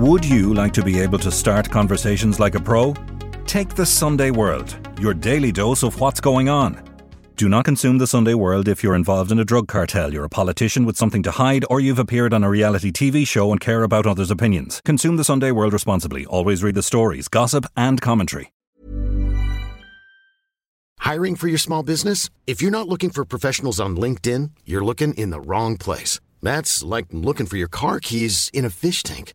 Would you like to be able to start conversations like a pro? Take the Sunday World, your daily dose of what's going on. Do not consume the Sunday World if you're involved in a drug cartel, you're a politician with something to hide, or you've appeared on a reality TV show and care about others' opinions. Consume the Sunday World responsibly. Always read the stories, gossip, and commentary. Hiring for your small business? If you're not looking for professionals on LinkedIn, you're looking in the wrong place. That's like looking for your car keys in a fish tank.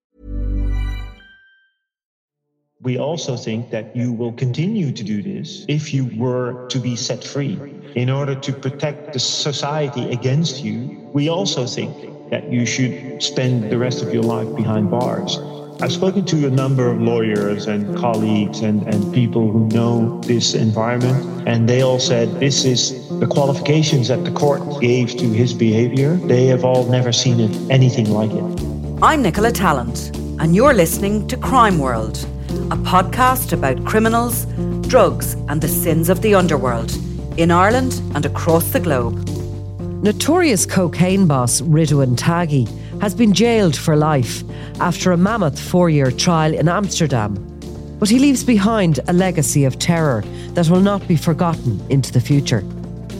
We also think that you will continue to do this if you were to be set free. In order to protect the society against you, we also think that you should spend the rest of your life behind bars. I've spoken to a number of lawyers and colleagues and, and people who know this environment, and they all said this is the qualifications that the court gave to his behavior. They have all never seen it, anything like it. I'm Nicola Tallant, and you're listening to Crime World, a podcast about criminals, drugs, and the sins of the underworld in Ireland and across the globe. Notorious cocaine boss Ridouan Taghi has been jailed for life after a mammoth four year trial in Amsterdam. But he leaves behind a legacy of terror that will not be forgotten into the future.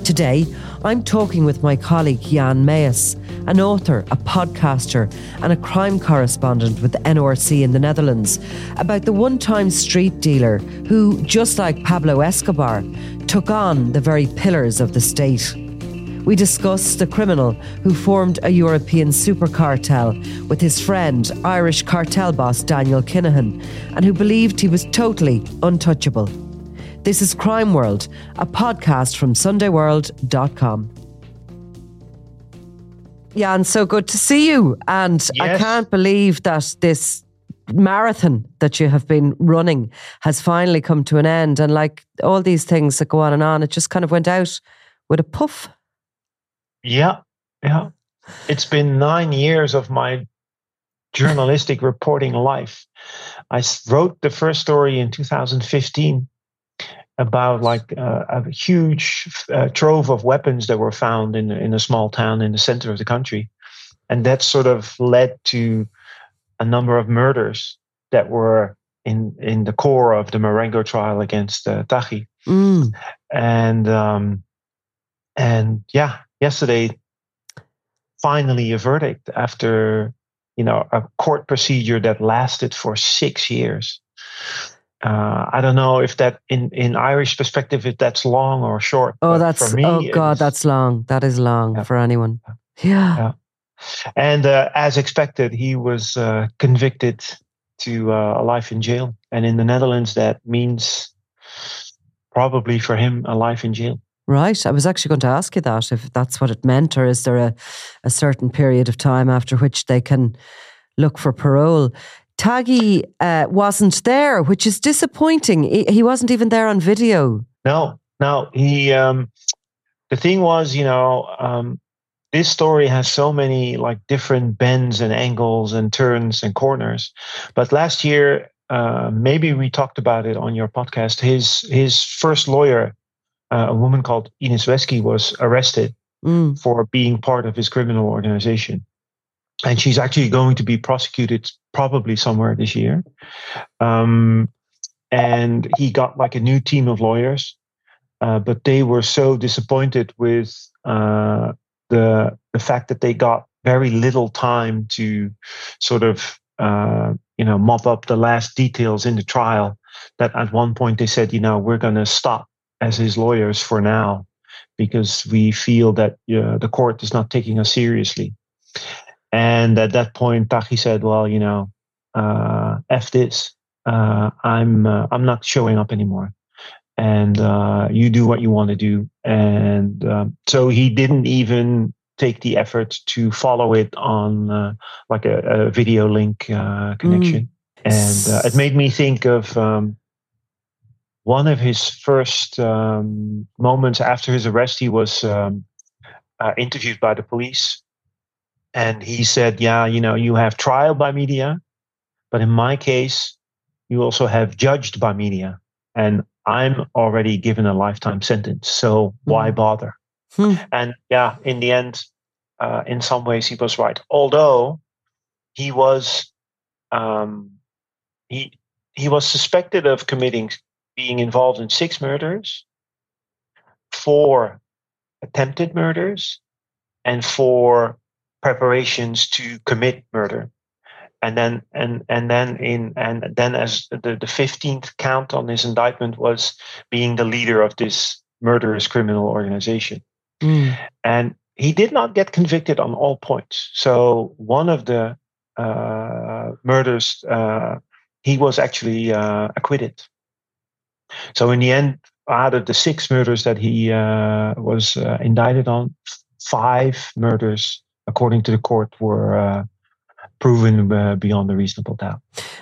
Today, I'm talking with my colleague Jan Meeus, an author, a podcaster, and a crime correspondent with the NRC in the Netherlands, about the one time street dealer who, just like Pablo Escobar, took on the very pillars of the state. We discuss the criminal who formed a European super cartel with his friend, Irish cartel boss Daniel Kinahan, and who believed he was totally untouchable. This is Crime World, a podcast from SundayWorld.com. Jan, so good to see you. And I can't believe that this marathon that you have been running has finally come to an end. And like all these things that go on and on, it just kind of went out with a puff. Yeah, yeah. It's been nine years of my journalistic reporting life. I wrote the first story in 2015 about like uh, a huge uh, trove of weapons that were found in in a small town in the center of the country, and that sort of led to a number of murders that were in in the core of the Marengo trial against uh, Mm. and um, and yeah, yesterday, finally a verdict after you know a court procedure that lasted for six years. Uh, I don't know if that in in Irish perspective if that's long or short. Oh, that's for me. oh god, that's long. That is long Yeah. for anyone. Yeah. Yeah. and uh, as expected, he was uh, convicted to uh, a life in jail, and in the Netherlands that means probably for him a life in jail. Right. I was actually going to ask you that if that's what it meant, or is there a, a certain period of time after which they can look for parole? Taghi uh, wasn't there, which is disappointing. He, he wasn't even there on video. No, no. He. Um, the thing was, you know, um, this story has so many like different bends and angles and turns and corners. But last year, uh, maybe we talked about it on your podcast. His his first lawyer, uh, a woman called Inez Weski, was arrested Mm. for being part of his criminal organization. And she's actually going to be prosecuted probably somewhere this year. Um, and he got like a new team of lawyers, uh, but they were so disappointed with uh, the the fact that they got very little time to sort of uh, you know mop up the last details in the trial. That at one point they said, you know, we're going to stop as his lawyers for now because we feel that uh, the court is not taking us seriously. And at that point, Taghi said, "Well, you know, uh, f this. Uh, I'm uh, I'm not showing up anymore, and uh, you do what you want to do." And um, so he didn't even take the effort to follow it on uh, like a, a, video link uh, connection, mm. and it made me think of. Um, one of his first um, moments after his arrest, he was um, interviewed by the police and he said, Yeah, you know, you have trial by media, but in my case, you also have judged by media. And I'm already given a lifetime sentence. So why mm. bother? Hmm. And yeah, in the end, uh, in some ways, he was right. Although he was, um, he he was suspected of committing, being involved in six murders, four attempted murders, and four preparations to commit murder. And then and and then in and then as the the 15th count on his indictment was being the leader of this murderous criminal organization. Mm. and he did not get convicted on all points. So one of the uh, murders uh, he was actually uh, acquitted. So in the end out of the six murders that he uh, was uh, indicted on five murders according to the court, were uh, proven uh, beyond a reasonable doubt.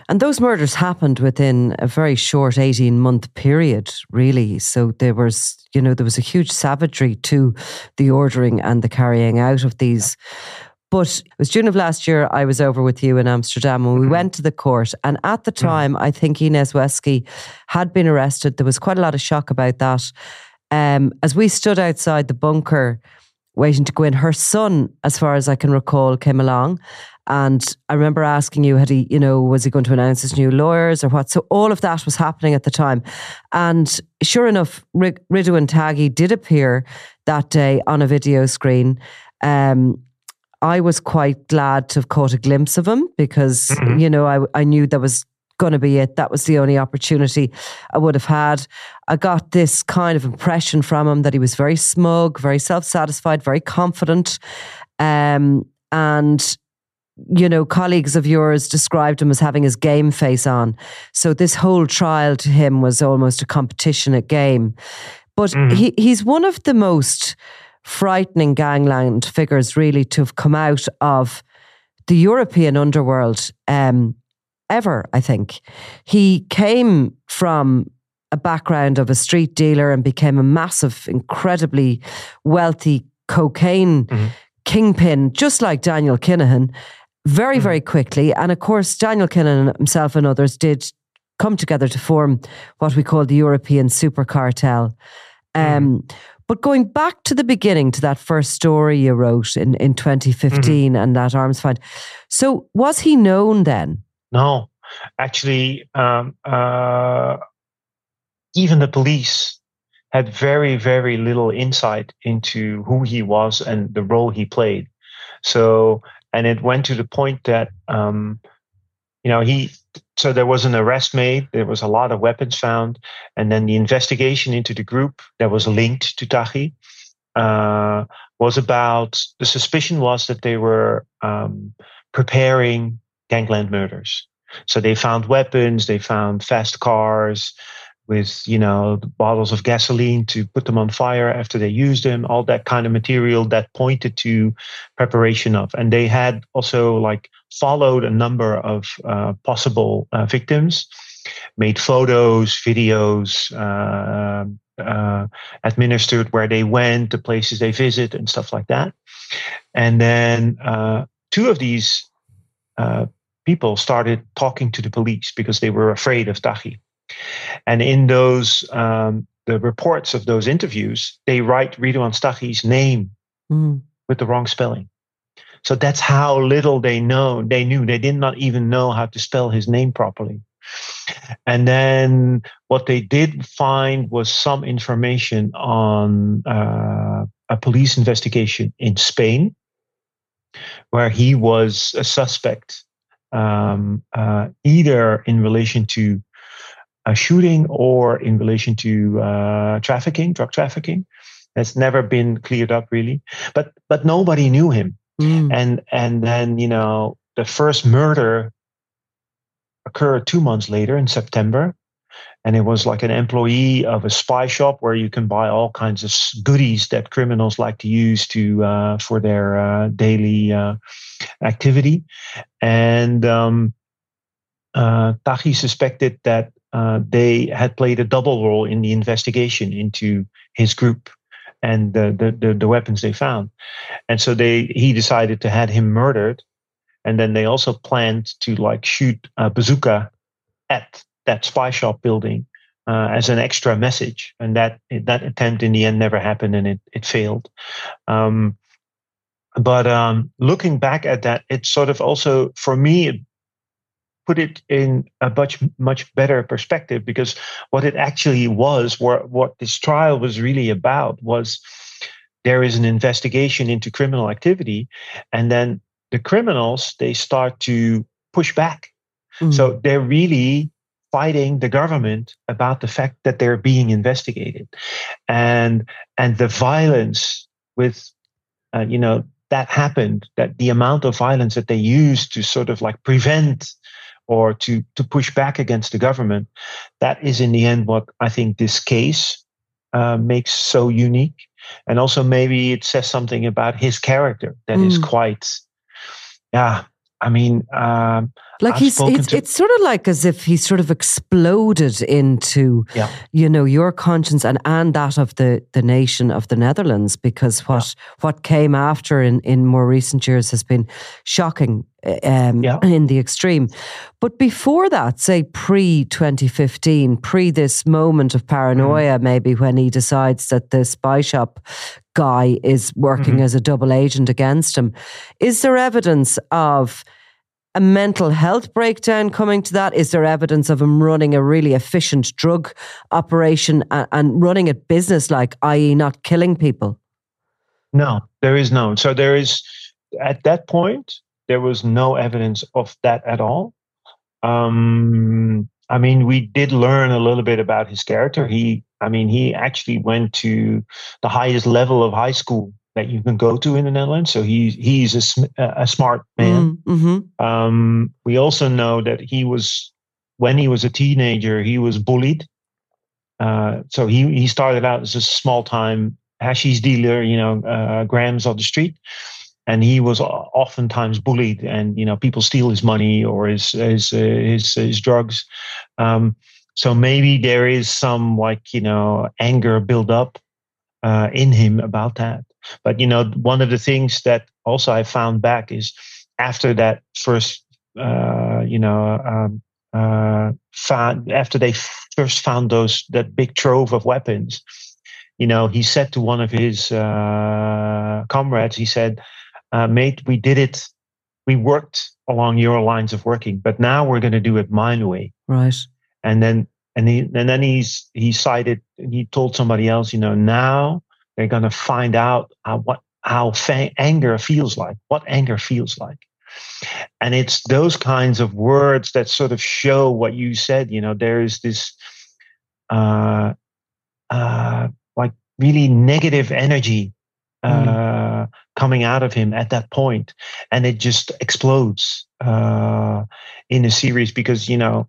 And those murders happened within a very short 18 month period, really. So there was, you know, there was a huge savagery to the ordering and the carrying out of these. But it was June of last year, I was over with you in Amsterdam and we mm-hmm. went to the court. And at the mm-hmm. time, I think Inez Weski had been arrested. There was quite a lot of shock about that. Um, as we stood outside the bunker, waiting to go in. Her son, as far as I can recall, came along. And I remember asking you, had he, you know, was he going to announce his new lawyers or what? So all of that was happening at the time. And sure enough, R- and Taghi did appear that day on a video screen. Um, I was quite glad to have caught a glimpse of him because, mm-hmm. you know, I, I knew there was going to be it. That was the only opportunity I would have had. I got this kind of impression from him that he was very smug, very self satisfied, very confident. Um, and you know, colleagues of yours described him as having his game face on. So this whole trial to him was almost a competition at game. But mm-hmm. he, he's one of the most frightening gangland figures, really, to have come out of the European underworld. Um, ever, I think. He came from a background of a street dealer and became a massive, incredibly wealthy cocaine mm-hmm. kingpin, just like Daniel Kinahan, very, mm-hmm. very quickly. And of course, Daniel Kinahan himself and others did come together to form what we call the European super cartel. Um, but going back to the beginning, to that first story you wrote in, in 2015 mm-hmm. and that arms find. So was he known then? No, actually, um, uh, even the police had very, very little insight into who he was and the role he played. So, and it went to the point that, um, you know, he, so there was an arrest made, there was a lot of weapons found, and then the investigation into the group that was linked to Taghi uh, was about the suspicion was that they were um, preparing gangland murders. So they found weapons, they found fast cars with, you know, bottles of gasoline to put them on fire after they used them, all that kind of material that pointed to preparation of. And they had also like followed a number of uh, possible uh, victims, made photos, videos, uh, uh, administered where they went, the places they visit, and stuff like that. And then uh, two of these uh, people started talking to the police because they were afraid of Taghi. And in those um, the reports of those interviews, they write Ridouan Taghi's name mm. with the wrong spelling. So that's how little they know. They knew they did not even know how to spell his name properly. And then what they did find was some information on uh, a police investigation in Spain, where he was a suspect um, uh, either in relation to a shooting or in relation to uh, trafficking, drug trafficking. has never been cleared up really. But but nobody knew him. Mm. And and then you know the first murder occurred two months later in September, and it was like an employee of a spy shop where you can buy all kinds of goodies that criminals like to use to uh, for their uh, daily uh, activity, and um, uh, Taghi suspected that uh, they had played a double role in the investigation into his group and the, the, the, the weapons they found, and so they he decided to have him murdered, and then they also planned to like shoot a bazooka at that spy shop building uh, as an extra message, and that that attempt in the end never happened, and it it failed. Um, but um, looking back at that, it sort of also for me put it in a much much better perspective because what it actually was, what what this trial was really about, was there is an investigation into criminal activity, and then the criminals they start to push back. Mm. So they're really fighting the government about the fact that they're being investigated and and the violence with uh, you know that happened that the amount of violence that they used to sort of like prevent or to to push back against the government that is in the end what i think this case uh, makes so unique and also maybe it says something about his character that mm. is quite yeah I mean, um, like I've he's it's, to- it's sort of like as if he sort of exploded into Yeah. you know your conscience and and that of the the nation of the Netherlands because what what came after in in more recent years has been shocking um, Yeah. in the extreme but before that say pre 2015 pre this moment of paranoia Mm-hmm. maybe when he decides that the spy shop guy is working Mhm. as a double agent against him is there evidence of a mental health breakdown coming to that? Is there evidence of him running a really efficient drug operation and, and running it business like, i.e., not killing people? No, there is no. So there is at that point there was no evidence of that at all. Um, I mean, we did learn a little bit about his character. He, I mean, he actually went to the highest level of high school that you can go to in the Netherlands. So he he's a, sm- a smart man. Mm-hmm. Um, we also know that he was, when he was a teenager, he was bullied. Uh, so he, he started out as a small time hashish dealer, you know, uh, grams on the street. And he was oftentimes bullied, and you know, people steal his money or his his uh, his, his drugs. Um, so maybe there is some like you know anger build up uh, in him about that. But you know, one of the things that also I found back is after that first, uh, you know, um, uh, found after they first found those that big trove of weapons, you know, he said to one of his uh, comrades, he said, uh, "Mate, we did it. We worked along your lines of working, but now we're going to do it mine way." Right. and then and he and then he's he cited he told somebody else you know now they're going to find out how, what how fa- anger feels like what anger feels like. And it's those kinds of words that sort of show what you said you know there is this uh uh like really negative energy uh coming out of him at that point and it just explodes uh in the series because you know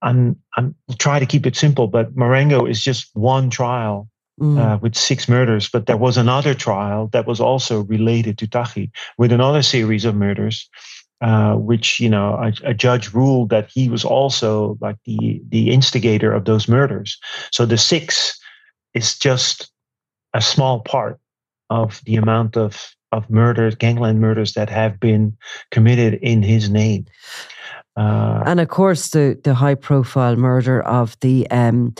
I'm I'm trying to keep it simple, but Marengo is just one trial Mm. uh, with six murders. But there was another trial that was also related to Taghi with another series of murders, uh, which you know a, a judge ruled that he was also like the the instigator of those murders. So the six is just a small part of the amount of of murders, gangland murders that have been committed in his name. Uh, and of course, the, the high profile murder of the um,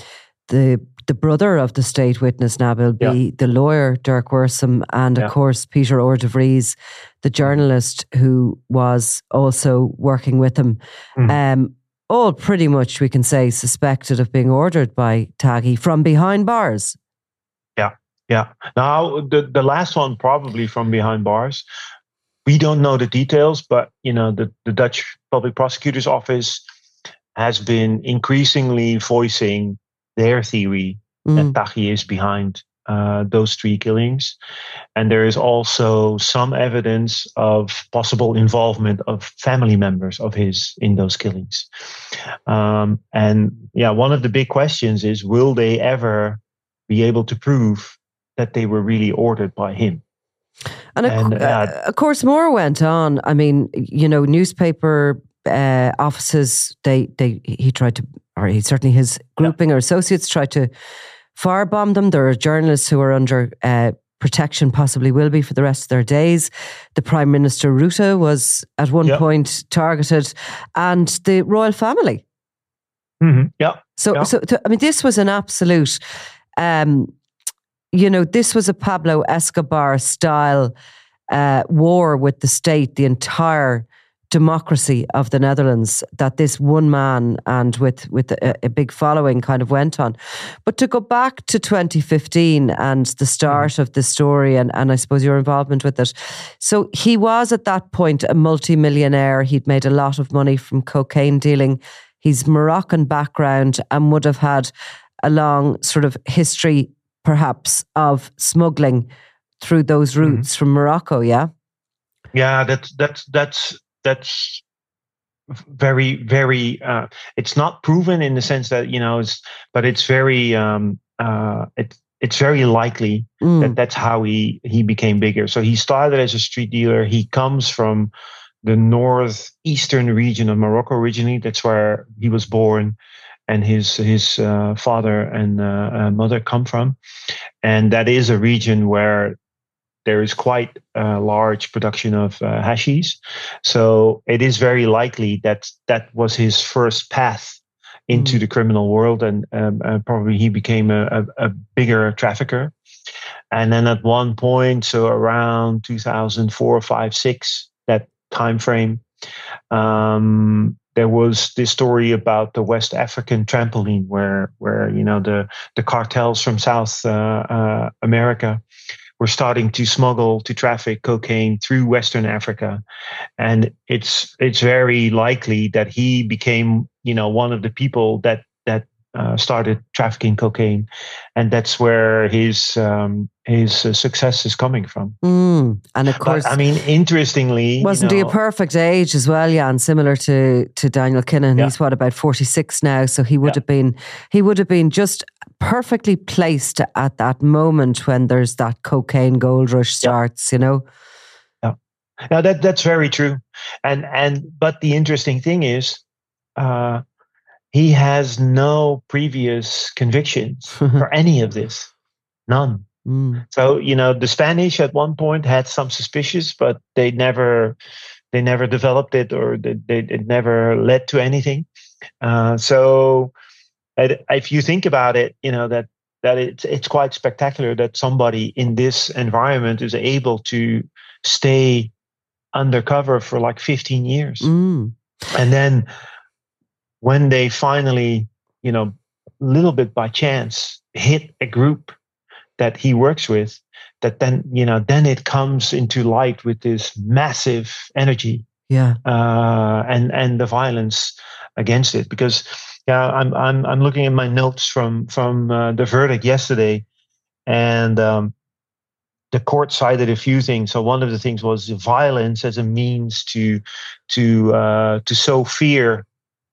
the the brother of the state witness Nabil B, Yeah. the lawyer Derk Wiersum, and of course Peter R. de Vries, the journalist who was also working with him. Mhm. Um, all pretty much we can say suspected of being ordered by Taghi from behind bars. Yeah, yeah. Now the the last one probably from behind bars. We don't know the details, but you know the the Dutch public prosecutor's office has been increasingly voicing their theory Mm. that Taghi is behind uh, those three killings. And there is also some evidence of possible involvement of family members of his in those killings. Um, and yeah, one of the big questions is will they ever be able to prove that they were really ordered by him? And, and of, uh, of course, more went on. I mean, you know, newspaper uh, offices, they, they, he tried to, or he certainly his grouping yeah. or associates tried to firebomb them. There are journalists who are under uh, protection, possibly will be for the rest of their days. The Prime Minister Rutte was at one point targeted, and the royal family. Mm-hmm. Yeah. So, yeah. so I mean, this was an absolute. Um, you know, this was a Pablo Escobar style uh, war with the state. The entire democracy of the Netherlands that this one man and with with a, a, big following kind of went on. But to go back to 2015 and the start of the story and, and I suppose your involvement with it. So he was at that point a multimillionaire. He'd made a lot of money from cocaine dealing. He's Moroccan background and would have had a long sort of history perhaps of smuggling through those mm-hmm. routes mm-hmm. from Morocco, yeah? Yeah, that's that's that's that's very very uh, it's not proven in the sense that you know it's but it's very um uh it's it's very likely mm. that that's how he he became bigger. So he started as a street dealer. He comes from the northeastern region of morocco originally. That's where he was born and his his uh, father and uh, uh mother come from. And that is a region where there is quite a large production of uh, hashish. So it is very likely that that was his first path into mm. the criminal world, and um, uh, probably he became a, a, a, bigger trafficker. And then at one point, so around 2004, 5, 6, that time frame, um, there was this story about the West African trampoline, where where you know the the cartels from South uh, uh America were starting to smuggle to traffic cocaine through Western Africa, and it's it's very likely that he became you know one of the people that that uh, started trafficking cocaine, and that's where his um, his uh, success is coming from. Mm. And of course, but, I mean, interestingly, wasn't you know, he a perfect age as well, Jan? Similar to to Daniel Kinahan, yeah. he's what about forty six now, so he would yeah. have been he would have been just perfectly placed at that moment when there's that cocaine gold rush starts, yeah. you know? Yeah. Now that that's very true. And and but the interesting thing is uh he has no previous convictions for any of this. None. Mm. So, you know, the Spanish at one point had some suspicions, but they never they never developed it or they, they it never led to anything. Uh, so if you think about it, you know that that it's it's quite spectacular that somebody in this environment is able to stay undercover for like 15 years, mm. and then when they finally, you know, a little bit by chance hit a group that he works with, that then you know then it comes into light with this massive energy, yeah, uh, and and the violence against it. Because yeah, I'm I'm I'm looking at my notes from from uh, the verdict yesterday, and um, the court cited a few things. So one of the things was violence as a means to to uh, to sow fear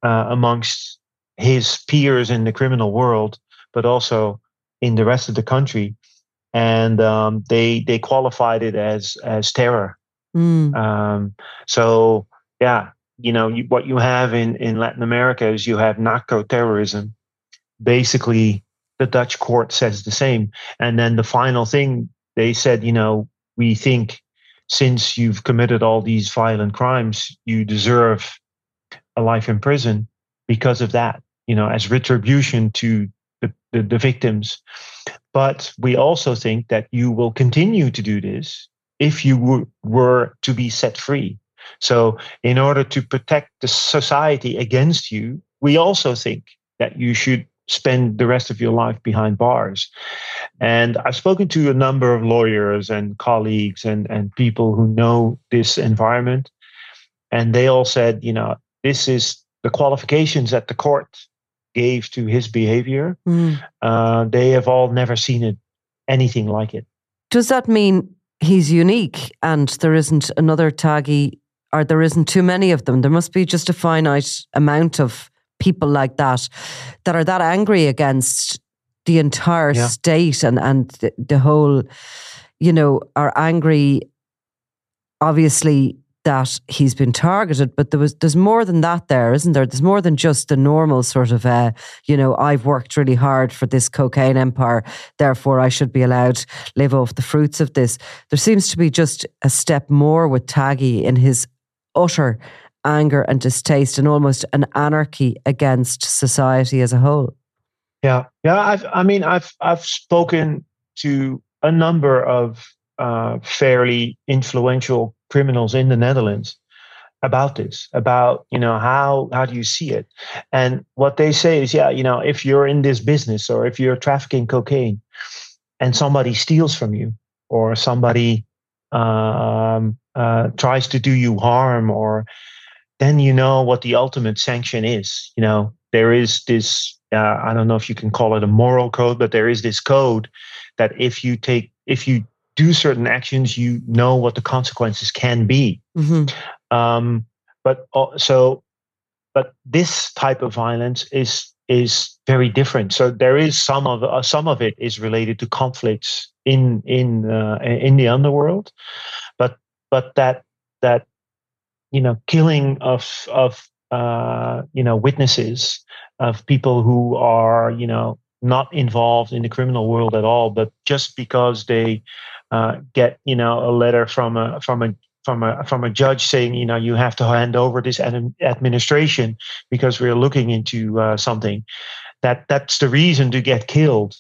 uh, amongst his peers in the criminal world, but also in the rest of the country, and um, they they qualified it as as terror. Mm. Um, so yeah, you know you, what you have in in Latin America is you have narco terrorism. Basically, the Dutch court says the same, and then the final thing they said, you know, we think since you've committed all these violent crimes, you deserve a life in prison because of that. You know, as retribution to the, the, the victims. But we also think that you will continue to do this if you were, were to be set free. So, in order to protect the society against you, we also think that you should spend the rest of your life behind bars. And I've spoken to a number of lawyers and colleagues and, and people who know this environment. And they all said, you know, this is the qualifications that the court gave to his behavior. Mm. Uh, they have all never seen it anything like it. Does that mean he's unique and there isn't another Taghi or there isn't too many of them? There must be just a finite amount of people like that that are that angry against the entire Yeah. state and, and the, the whole, you know, are angry, obviously, that he's been targeted, but there was there's more than that there, isn't there? There's more than just the normal sort of uh, you know, I've worked really hard for this cocaine empire, therefore I should be allowed to live off the fruits of this. There seems to be just a step more with Taghi in his utter anger and distaste and almost an anarchy against society as a whole. Yeah, yeah. I've, I mean, I've, I've spoken to a number of uh, fairly influential criminals in the Netherlands about this, about you know how how do you see it, and what they say is, yeah, you know, if you're in this business or if you're trafficking cocaine, and somebody steals from you or somebody um, uh, tries to do you harm, or then you know what the ultimate sanction is. You know, there is this uh, I don't know if you can call it a moral code, but there is this code that if you take, if you do certain actions, you know what the consequences can be. Mm-hmm. Um, but uh, so, but this type of violence is is very different. So there is some of uh, some of it is related to conflicts in in uh, in the underworld, but that that you know killing of of uh, you know witnesses of people who are you know not involved in the criminal world at all, but just because they uh, get you know a letter from a from a from a from a judge saying you know you have to hand over this ad- administration because we're looking into uh, something that that's the reason to get killed.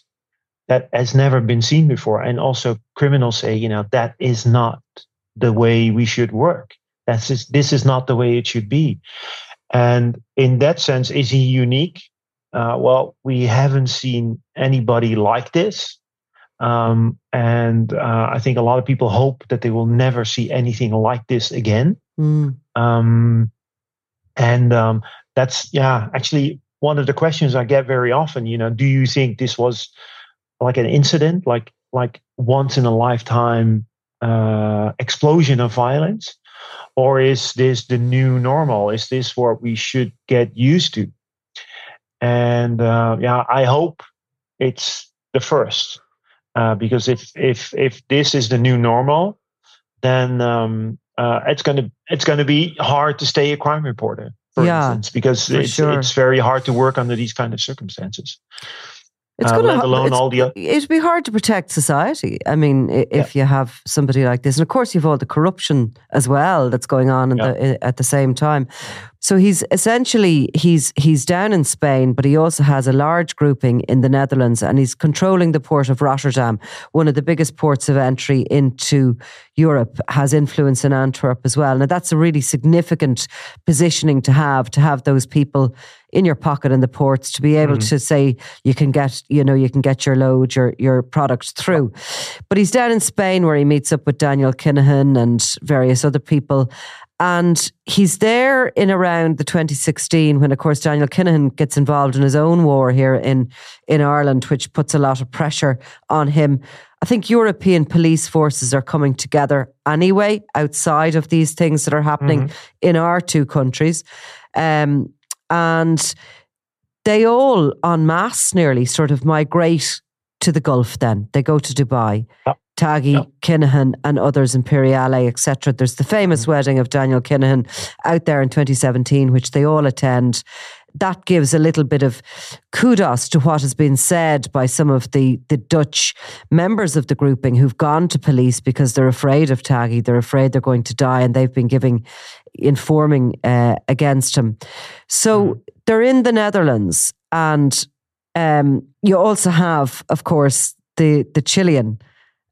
That has never been seen before. And also criminals say you know that is not the way we should work that's just, this is not the way it should be and in that sense is he unique uh, well we haven't seen anybody like this um, and uh, I think a lot of people hope that they will never see anything like this again. Mm. Um, and um, that's, yeah, actually one of the questions I get very often. You know, do you think this was like an incident, like like once in a lifetime uh, explosion of violence, or is this the new normal? Is this what we should get used to? And uh, yeah, I hope it's the first. Uh, because if if if this is the new normal, then um, uh, it's gonna it's gonna be hard to stay a crime reporter, for Yeah, instance, because it's sure. it's very hard to work under these kind of circumstances. It's Uh, let alone all the It'd be hard to protect society. I mean, if you have somebody like this, and of course, you've all the corruption as well that's going on Yeah. the, at the same time. So he's essentially he's he's down in Spain, but he also has a large grouping in the Netherlands, and he's controlling the port of Rotterdam, one of the biggest ports of entry into Europe. Has influence in Antwerp as well. Now that's a really significant positioning to have to have those people in your pocket in the ports to be able to say you can get you know you can get your load your your product through. But he's down in Spain where he meets up with Daniel Kinahan and various other people. And he's there in around the 2016 when of course Daniel Kinahan gets involved in his own war here in in Ireland which puts a lot of pressure on him. I think European police forces are coming together anyway outside of these things that are happening in our two countries. Um, and they all en masse nearly sort of migrate to the Gulf then. They go to Dubai. Yep. Taghi, Yep. Kinahan, and others, Imperiale, etc. There's the famous mm. wedding of Daniel Kinahan out there in 2017, which they all attend. That gives a little bit of kudos to what has been said by some of the, the Dutch members of the grouping who've gone to police because they're afraid of Taghi. They're afraid they're going to die, and they've been giving informing uh, against him. So they're in the Netherlands, and um, you also have, of course, the the Chilean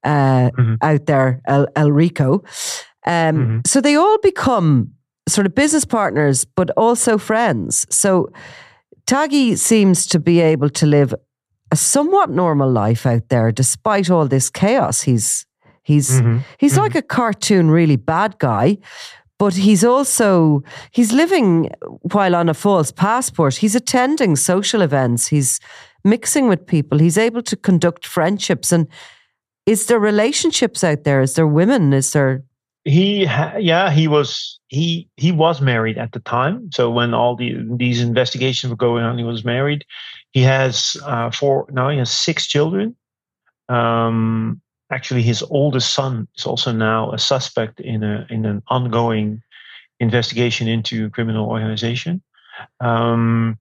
uh, Mhm. out there, El, El Rico. Um, Mhm. So they all become sort of business partners, but also friends. So Taghi seems to be able to live a somewhat normal life out there, despite all this chaos. He's he's Mhm. he's like a cartoon, really bad guy. But he's also he's living while on a false passport. He's attending social events. He's mixing with people. He's able to conduct friendships and is there relationships out there? Is there women? Is there he yeah he was he he was married at the time so when all the these investigations were going on he was married he has uh, four now he has six children um, actually his oldest son is also now a suspect in a in an ongoing investigation into criminal organization. Um,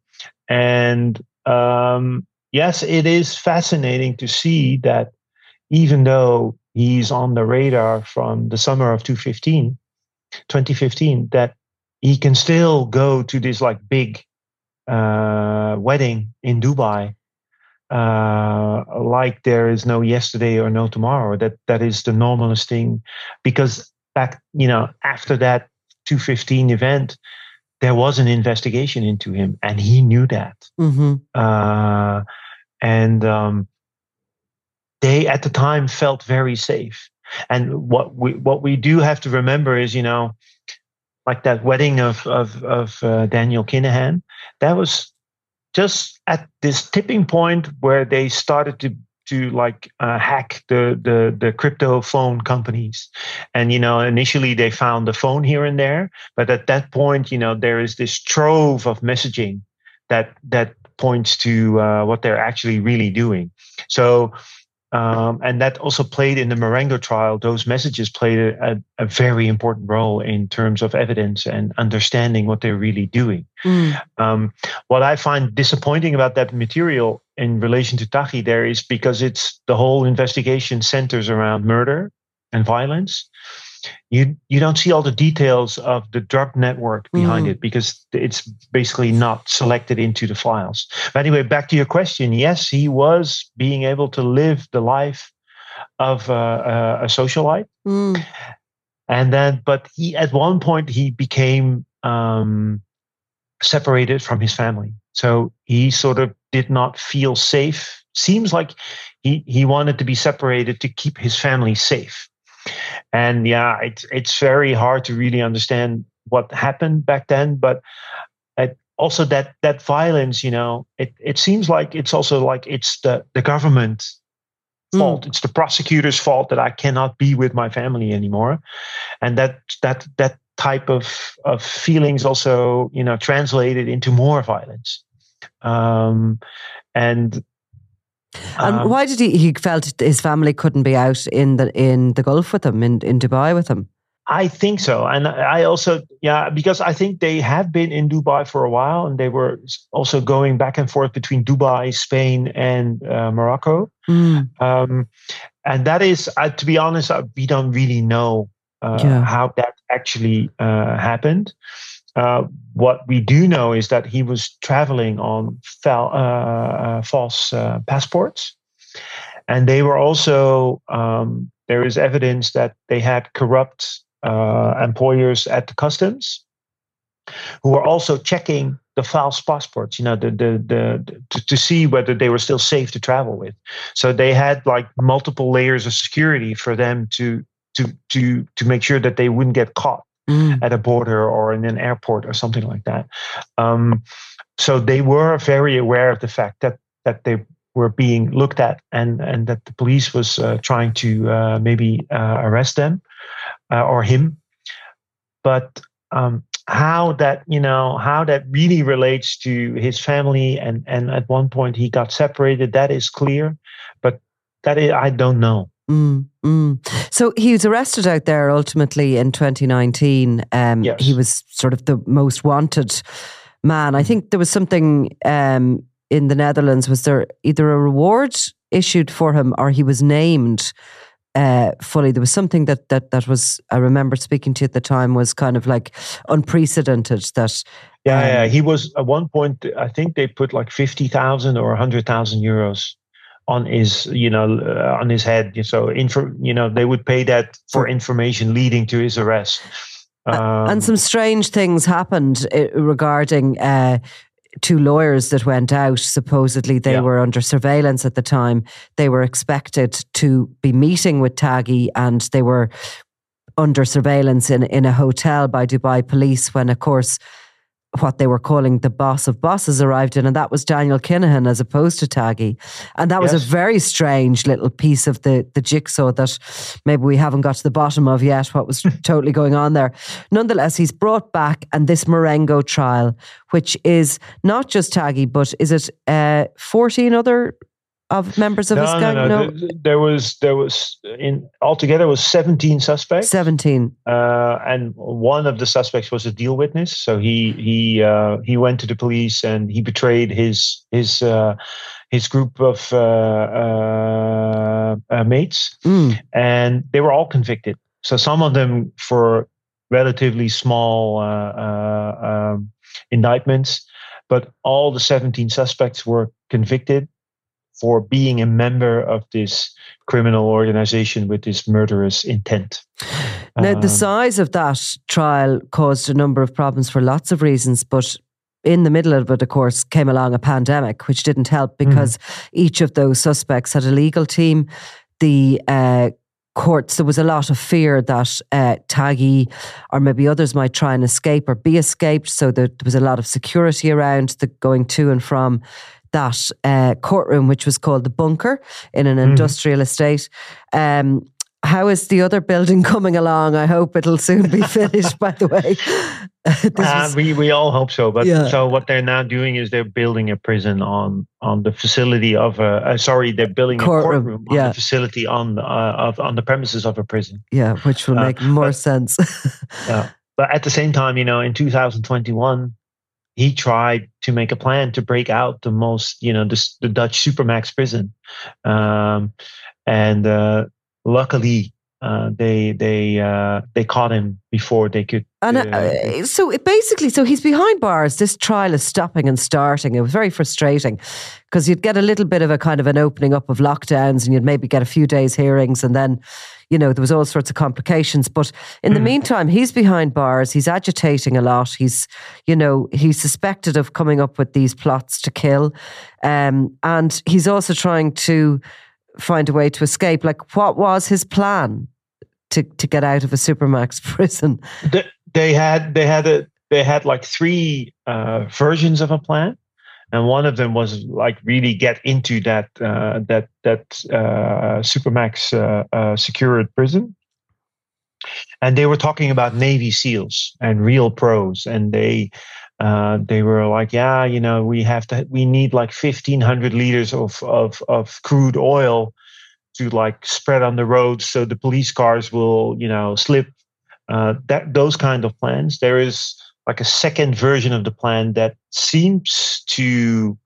and um, yes it is fascinating to see that even though he's on the radar from the summer of 2015, 2015 that he can still go to this like big uh, wedding in Dubai uh, like there is no yesterday or no tomorrow. That that is the normalest thing, because back you know after that 215 event, there was an investigation into him, and he knew that. Mm-hmm. Uh, and um, they at the time felt very safe. And what we what we do have to remember is, you know, like that wedding of of of uh, Daniel Kinahan, that was just at this tipping point where they started to to like uh, hack the, the the crypto phone companies. And you know initially they found the phone here and there but at that point you know there is this trove of messaging that that points to uh, what they're actually really doing. So um, and that also played in the Marengo trial. Those messages played a, a, very important role in terms of evidence and understanding what they're really doing. Mm. Um, what I find disappointing about that material in relation to Taghi there is because it's the whole investigation centers around murder and violence you you don't see all the details of the drug network behind mm. it because it's basically not selected into the files. But anyway, back to your question. Yes, he was being able to live the life of uh, a socialite, mm. and then but he at one point he became um, separated from his family, so he sort of did not feel safe. Seems like he he wanted to be separated to keep his family safe and yeah, it's it's very hard to really understand what happened back then. But it, also that that violence, you know, it it seems like it's also like it's the the government hmm. fault. Mm. It's the prosecutor's fault that I cannot be with my family anymore, and that that that type of of feelings also you know translated into more violence. Um, and and um, why did he? He felt his family couldn't be out in the in the Gulf with him in in Dubai with him. I think so, and I also yeah because I think they have been in Dubai for a while, and they were also going back and forth between Dubai, Spain, and uh, Morocco. Mm. Um, and that is, uh, to be honest, uh, we don't really know uh, yeah. how that actually uh, happened. Uh, what we do know is that he was traveling on fal- uh, uh, false uh, passports. And they were also, um, there is evidence that they had corrupt employers at the customs who were also checking the false passports, you know, the, the, the, to, to see whether they were still safe to travel with. So they had like multiple layers of security for them to, to, to, to make sure that they wouldn't get caught mm. at a border or in an airport or something like that. Um, so they were very aware of the fact that that they were being looked at and and that the police was uh, trying to uh, maybe uh, arrest them uh, or him. But um, how that you know how that really relates to his family and and at one point he got separated that is clear, but that is, I don't know. Mm, mm. So he was arrested out there ultimately in 2019. Um, yes. He was sort of the most wanted man. I think there was something um, in the Netherlands. Was there either a reward issued for him or he was named uh, fully? There was something that, that, that was, I remember speaking to you at the time, was kind of like unprecedented that. Yeah, um, yeah. He was at one point, I think they put like 50,000 or 100,000 euros on his you know uh, on his head. So info you know they would pay that for information leading to his arrest. Um, and some strange things happened uh, regarding uh, two lawyers that went out. Supposedly they yeah. were under surveillance at the time. They were expected to be meeting with Taghi and they were under surveillance in, in a hotel by Dubai police when of course what they were calling the boss of bosses arrived in, and that was Daniel Kinahan as opposed to Taghi. And that was a very strange little piece of the, the jigsaw that maybe we haven't got to the bottom of yet, what was totally going on there. Nonetheless, he's brought back, and this Marengo trial, which is not just Taghi, but is it uh, 14 other of members of his no, gang? no, no, There, there was there was in altogether was 17 suspects. 17. uh, and one of the suspects was a deal witness. So he he uh, he went to the police and he betrayed his his uh, his group of uh, uh, uh, mates, Mm. and they were all convicted. So some of them for relatively small uh, uh, um, indictments, but all the 17 suspects were convicted for being a member of this criminal organization with this murderous intent. Now, the Um, size of that trial caused a number of problems for lots of reasons, but in the middle of it, of course, came along a pandemic, which didn't help because each of those suspects had a legal team. The uh, courts, there was a lot of fear that uh, Taghi or maybe others might try and escape or be escaped. So there, there was a lot of security around the going to and from that uh, courtroom, which was called the bunker in an industrial estate. Um, how is the other building coming along? I hope it'll soon be finished. by the way, Uh, we we all hope so, but Yeah. so what they're now doing is they're building a prison on on the facility of a uh, sorry they're building Courtroom, a courtroom on yeah. the facility on uh, of on the premises of a prison. yeah, which will Uh, make more but- sense. Yeah. But at the same time, you know, in 2021, he tried to make a plan to break out the most, you know, the, the Dutch supermax prison, um, and uh, luckily uh, they they uh, they caught him before they could. And uh, uh, so it basically, so he's behind bars. This trial is stopping and starting. It was very frustrating because you'd get a little bit of a kind of an opening up of lockdowns, and you'd maybe get a few days hearings, and then, you know, there was all sorts of complications. But in the meantime, he's behind bars. He's agitating a lot. He's, you know, he's suspected of coming up with these plots to kill, um, and he's also trying to find a way to escape. Like, what was his plan? To, to get out of a supermax prison. Th- they had they had a they had like three uh, versions of a plan, and one of them was like really get into that uh, that that uh, supermax uh, uh, secured prison. And they were talking about Navy SEALs and real pros, and they uh, they were like, yeah, you know, we have to we need like fifteen hundred liters of of of crude oil to like spread on the roads so the police cars will you know slip uh, that those kind of plans. There is like a second version of the plan that seems to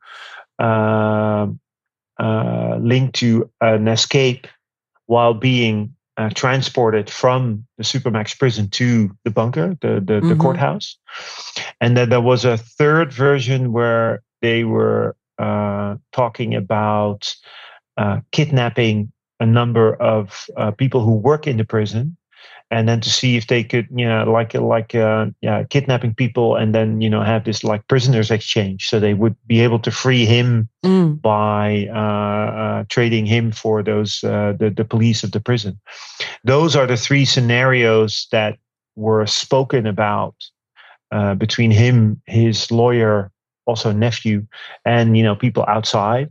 uh, uh, link to an escape while being uh, transported from the supermax prison to the bunker, the the, the Mhm. courthouse, and then there was a third version where they were uh, talking about uh, kidnapping a number of uh, people who work in the prison and then to see if they could you know like like uh, yeah kidnapping people and then you know have this like prisoners exchange. So they would be able to free him Mm. by uh, uh, trading him for those uh, the the police of the prison. Those are the three scenarios that were spoken about uh, between him his lawyer also nephew and you know people outside.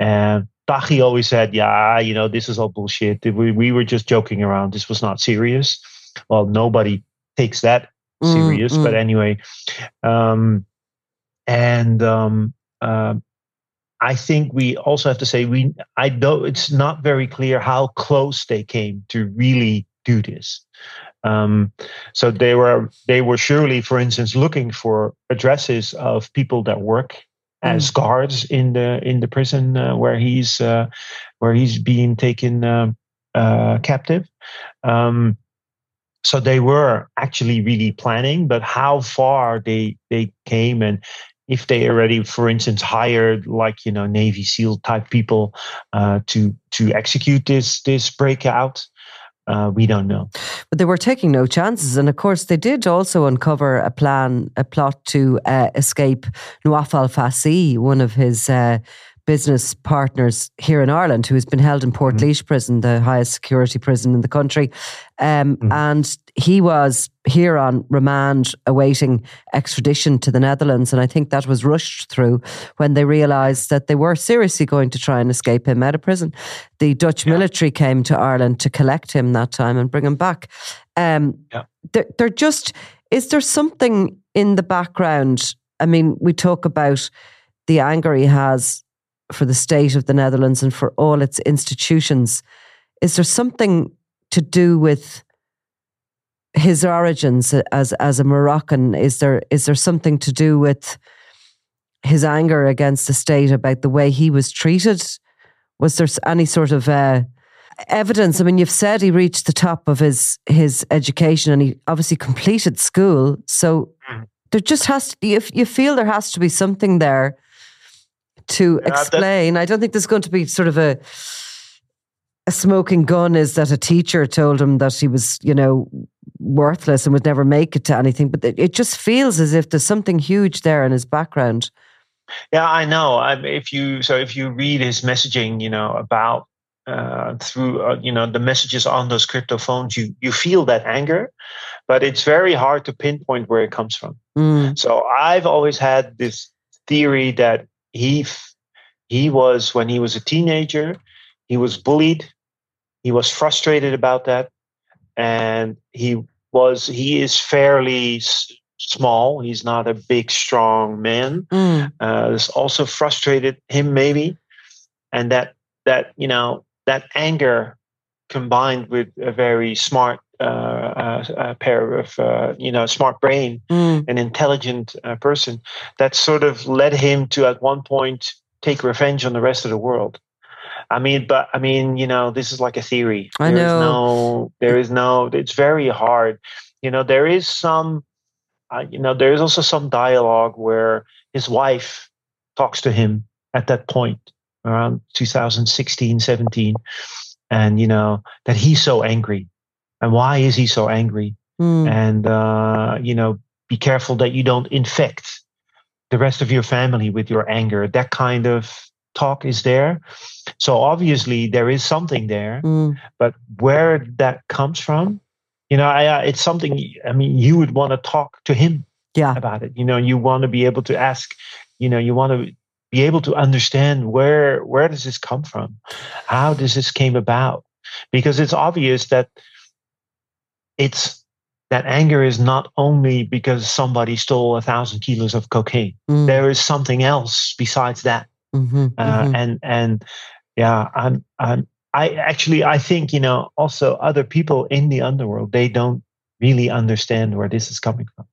And Taghi always said, "Yeah, you know, this is all bullshit. We we were just joking around. This was not serious." Well, nobody takes that Mm, serious, mm. but anyway, um, and um, uh, I think we also have to say we. I don't it's not very clear how close they came to really do this. Um, so they were they were surely, for instance, looking for addresses of people that work as guards in the in the prison uh, where he's uh, where he's being taken uh, uh, captive. Um, so they were actually really planning, but how far they they came and if they already, for instance, hired like you know Navy SEAL type people uh, to to execute this this breakout, uh, we don't know. But they were taking no chances. And of course, they did also uncover a plan, a plot to uh, escape Naoufal Fassi, one of his uh, business partners here in Ireland who has been held in Port Mhm. prison, the highest security prison in the country. Um, Mhm. And he was here on remand awaiting extradition to the Netherlands. And I think that was rushed through when they realised that they were seriously going to try and escape him out of prison. The Dutch military came to Ireland to collect him that time and bring him back. Um, Yeah. they're, they're just, is there something in the background? I mean, we talk about the anger he has for the state of the Netherlands and for all its institutions. Is there something to do with his origins as as a Moroccan? Is there is there something to do with his anger against the state about the way he was treated? Was there any sort of uh, evidence? I mean, you've said he reached the top of his his education and he obviously completed school. So Mhm. there just has to be. If you feel there has to be something there to Yeah, that- explain, I don't think there's going to be sort of a a smoking gun. Is that a teacher told him that he was, you know, worthless and would never make it to anything? But it, just feels as if there's something huge there in his background. Yeah, I know. I, if you so if you read his messaging, you know about uh, through uh, you know the messages on those crypto phones, you you feel that anger, but it's very hard to pinpoint where it comes from. Mm, So I've always had this theory that he he was when he was a teenager, he was bullied, he was frustrated about that, and he was he is fairly s- small. He's not a big, strong man. Mm, uh, this also frustrated him maybe. And that that you know that anger combined with a very smart uh, uh, pair of uh, you know smart brain mm, an intelligent uh, person that sort of led him to at one point take revenge on the rest of the world. I mean but i mean you know this is like a theory. I There is know. no there is no it's very hard. You know there is some uh, you know there is also some dialogue where his wife talks to him at that point around 2016 17 and you know that he's so angry and why is he so angry? Mm. and uh, you know be careful that you don't infect the rest of your family with your anger. That kind of talk is there. So obviously there is something there Mm, but where that comes from you know I, uh, it's something i mean you would want to talk to him yeah. about it. You know you want to be able to ask you know you want to be able to understand where where does this come from? How does this came about? Because it's obvious that it's that anger is not only because somebody stole a thousand kilos of cocaine. Mm, there is something else besides that. Mhm, uh, mhm. and and yeah i'm i'm i actually i think you know also other people in the underworld they don't really understand where this is coming from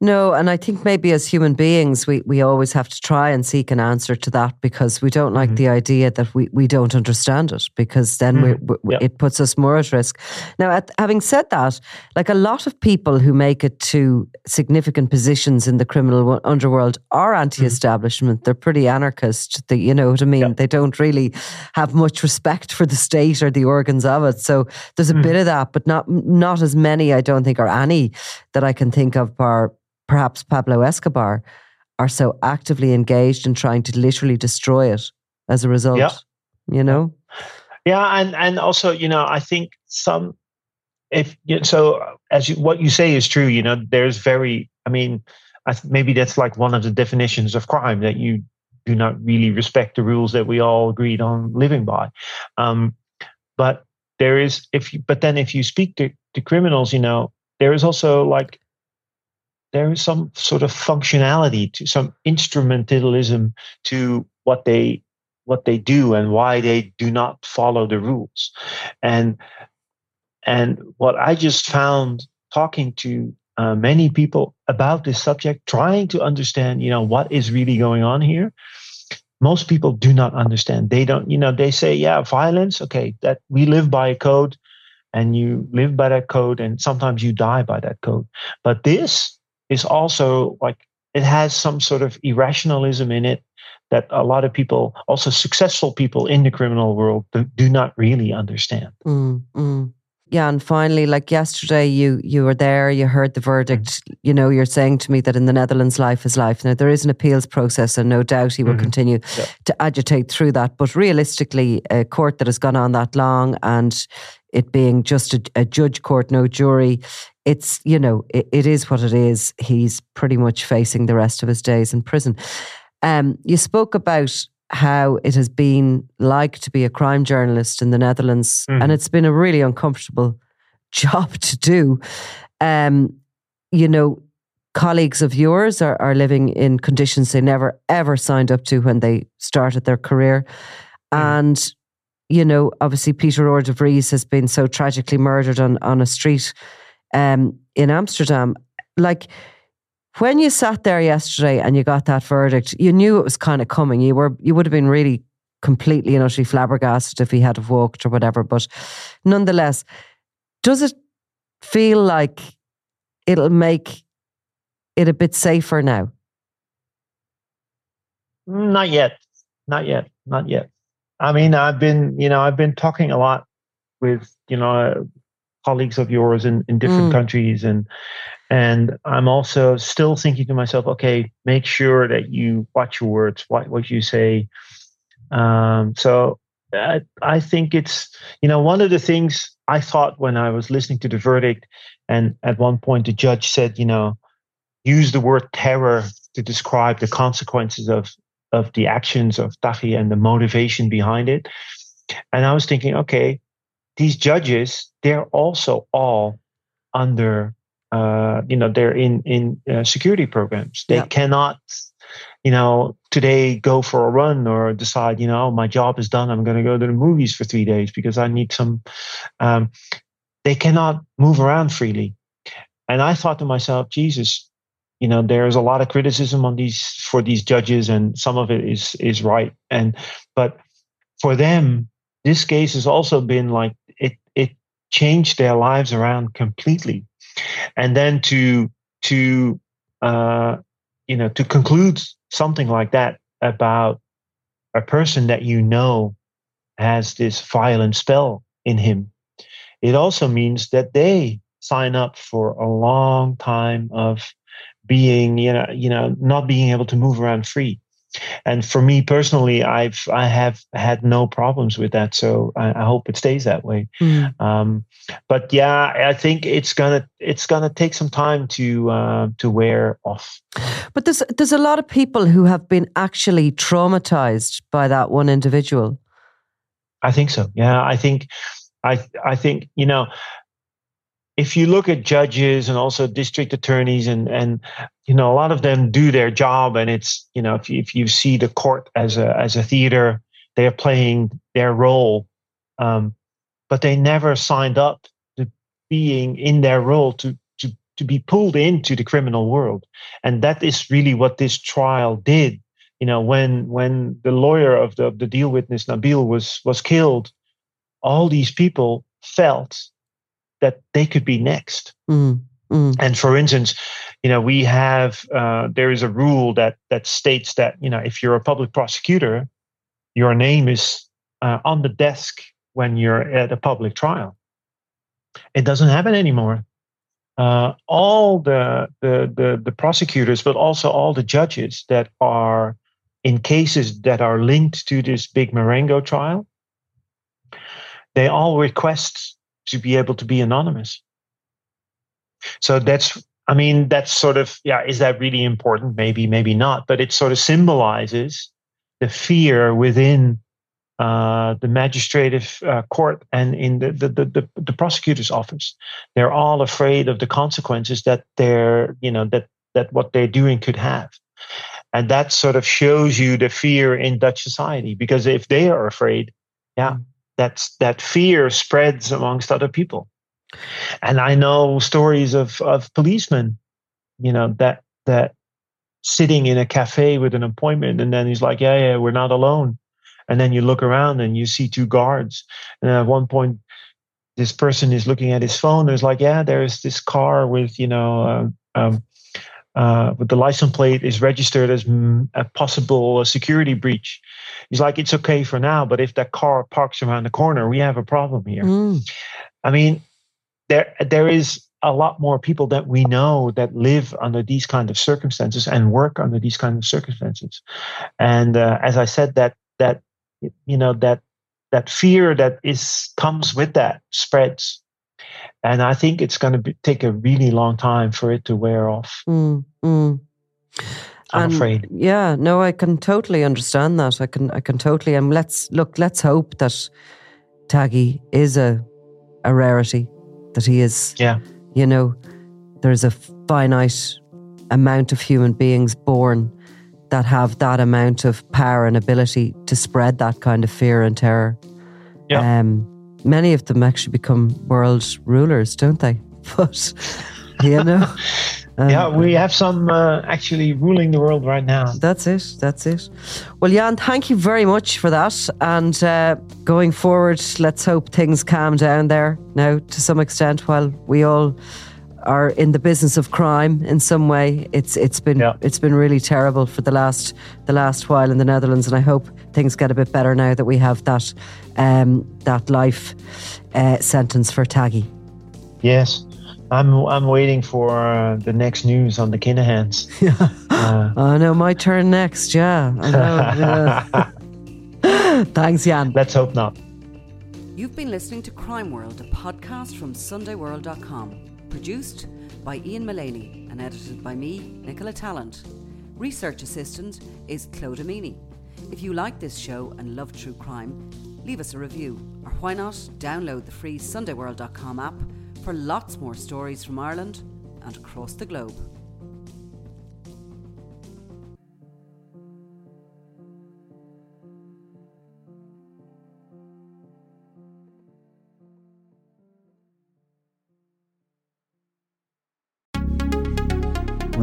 No, and I think maybe as human beings, we, we always have to try and seek an answer to that because we don't like Mhm. the idea that we, we don't understand it because then we, we, Yep. it puts us more at risk. Now, at, having said that, like a lot of people who make it to significant positions in the criminal underworld are anti-establishment. They're pretty anarchist. They, you know what I mean? Yep. They don't really have much respect for the state or the organs of it. So there's a Mhm. bit of that, but not not as many. I don't think, or any that I can think of, are perhaps Pablo Escobar, are so actively engaged in trying to literally destroy it as a result. Yeah. You know? yeah and and also you know i think some if you so as you what you say is true you know there's very i mean I, th- maybe that's like one of the definitions of crime that you do not really respect the rules that we all agreed on living by um but there is if you but then if you speak to, to criminals you know there is also like there is some sort of functionality to some instrumentalism to what they what they do and why they do not follow the rules. And and what i just found talking to uh, many people about this subject trying to understand you know what is really going on here most people do not understand. They don't you know they say yeah violence okay that we live by a code and you live by that code and sometimes you die by that code. But this is also like it has some sort of irrationalism in it that a lot of people also successful people in the criminal world do, do not really understand Mm, mm. Jan, finally, like yesterday, you you were there, you heard the verdict. You know, you're saying to me that in the Netherlands, life is life. Now there is an appeals process, and no doubt he will Mhm. continue Yeah. to agitate through that. But realistically, a court that has gone on that long, and it being just a, a judge court, no jury, it's you know, it, it is what it is. He's pretty much facing the rest of his days in prison. Um, you spoke about how it has been like to be a crime journalist in the Netherlands, Mhm. and it's been a really uncomfortable job to do. Um, you know, colleagues of yours are, are living in conditions they never ever signed up to when they started their career. And, you know, obviously Peter R. de Vries has been so tragically murdered on, on a street um, in Amsterdam. Like, when you sat there yesterday and you got that verdict, you knew it was kind of coming. You were you would have been really completely and utterly flabbergasted if he had have walked or whatever. But nonetheless, does it feel like it'll make it a bit safer now? Not yet. Not yet. Not yet. I mean, I've been, you know, I've been talking a lot with, you know, colleagues of yours in, in different Mm. countries and and I'm also still thinking to myself, okay, make sure that you watch your words, what what you say. Um, so I, I think it's, you know, one of the things I thought when I was listening to the verdict, and at one point the judge said, you know, use the word terror to describe the consequences of of the actions of Taghi and the motivation behind it. And I was thinking, okay, these judges, they're also all under, uh, you know, they're in in uh, security programs. They Yeah. cannot, you know, today go for a run or decide, you know, "Oh, my job is done. I'm going to go to the movies for three days because I need some. Um, they cannot move around freely. And I thought to myself, Jesus, you know, there's a lot of criticism on these for these judges, and some of it is is right. And but for them, this case has also been like it it changed their lives around completely. And then to to uh, you know to conclude something like that about a person that you know has this violent spell in him, it also means that they sign up for a long time of being you know you know not being able to move around free. And for me personally i've i have had no problems with that. So i, I hope it stays that way. Um, but yeah i think it's gonna it's gonna take some time to uh, to wear off. But there's there's a lot of people who have been actually traumatized by that one individual. I think so. Yeah, I think, I I think you know, if you look at judges and also district attorneys and and you know a lot of them do their job and it's you know if you, if you see the court as a as a theater, they are playing their role, um, but they never signed up to being in their role to to to be pulled into the criminal world, and that is really what this trial did. You know when when the lawyer of the, of the deal witness Nabil was was killed all these people felt that they could be next. Mm, mm, and for instance you know we have uh, there is a rule that that states that you know if you're a public prosecutor your name is uh, on the desk when you're at a public trial. It doesn't happen anymore. Uh, all the, the the the prosecutors but also all the judges that are in cases that are linked to this big Marengo trial, they all request to be able to be anonymous. So that's, I mean, that's sort of, yeah, is that really important? Maybe, maybe not, but it sort of symbolizes the fear within uh, the magistrative uh, court and in the, the, the, the, the prosecutor's office. They're all afraid of the consequences that they're, you know, that, that what they're doing could have. And that sort of shows you the fear in Dutch society because if they are afraid, yeah, that's that fear spreads amongst other people. And I know stories of of policemen, you know, that that sitting in a cafe with an appointment and then he's like, Yeah, yeah, we're not alone. And then you look around and you see two guards. And at one point this person is looking at his phone. There's like, yeah, there's this car with, you know, um, um, uh, with the license plate is registered as a possible security breach. He's like, it's okay for now, but if that car parks around the corner, we have a problem here. mm. I mean, there there is a lot more people that we know that live under these kind of circumstances and work under these kind of circumstances and uh, as i said that that you know that that fear that is comes with that spreads and i think it's going to take a really long time for it to wear off Mm, mm. i'm And, afraid Yeah, no, I can totally understand that. I can, I can totally. And let's look. Let's hope that Taghi is a a rarity. That he is. yeah You know, there's a finite amount of human beings born that have that amount of power and ability to spread that kind of fear and terror. Yeah. Um, many of them actually become world rulers, don't they? But you know. um, yeah we have some uh, actually ruling the world right now That's it. That's it. Well, Jan, thank you very much for that. And uh, going forward, let's hope things calm down there now to some extent while we all are in the business of crime in some way. It's it's been Yeah. it's been really terrible for the last the last while in the Netherlands, and I hope things get a bit better now that we have that um, that life uh, sentence for Taghi. yes i'm i'm waiting for uh, the next news on the kinahans uh, I know my turn next. Yeah, I know. yeah. Thanks, Jan. let's hope not You've been listening to Crime World, a podcast from SundayWorld.com. Produced by Ian Mullaney and edited by me, Nicola Tallant. Research assistant is Claude Amini. If you like this show and love true crime, leave us a review, or why not download the free SundayWorld.com app for lots more stories from Ireland and across the globe.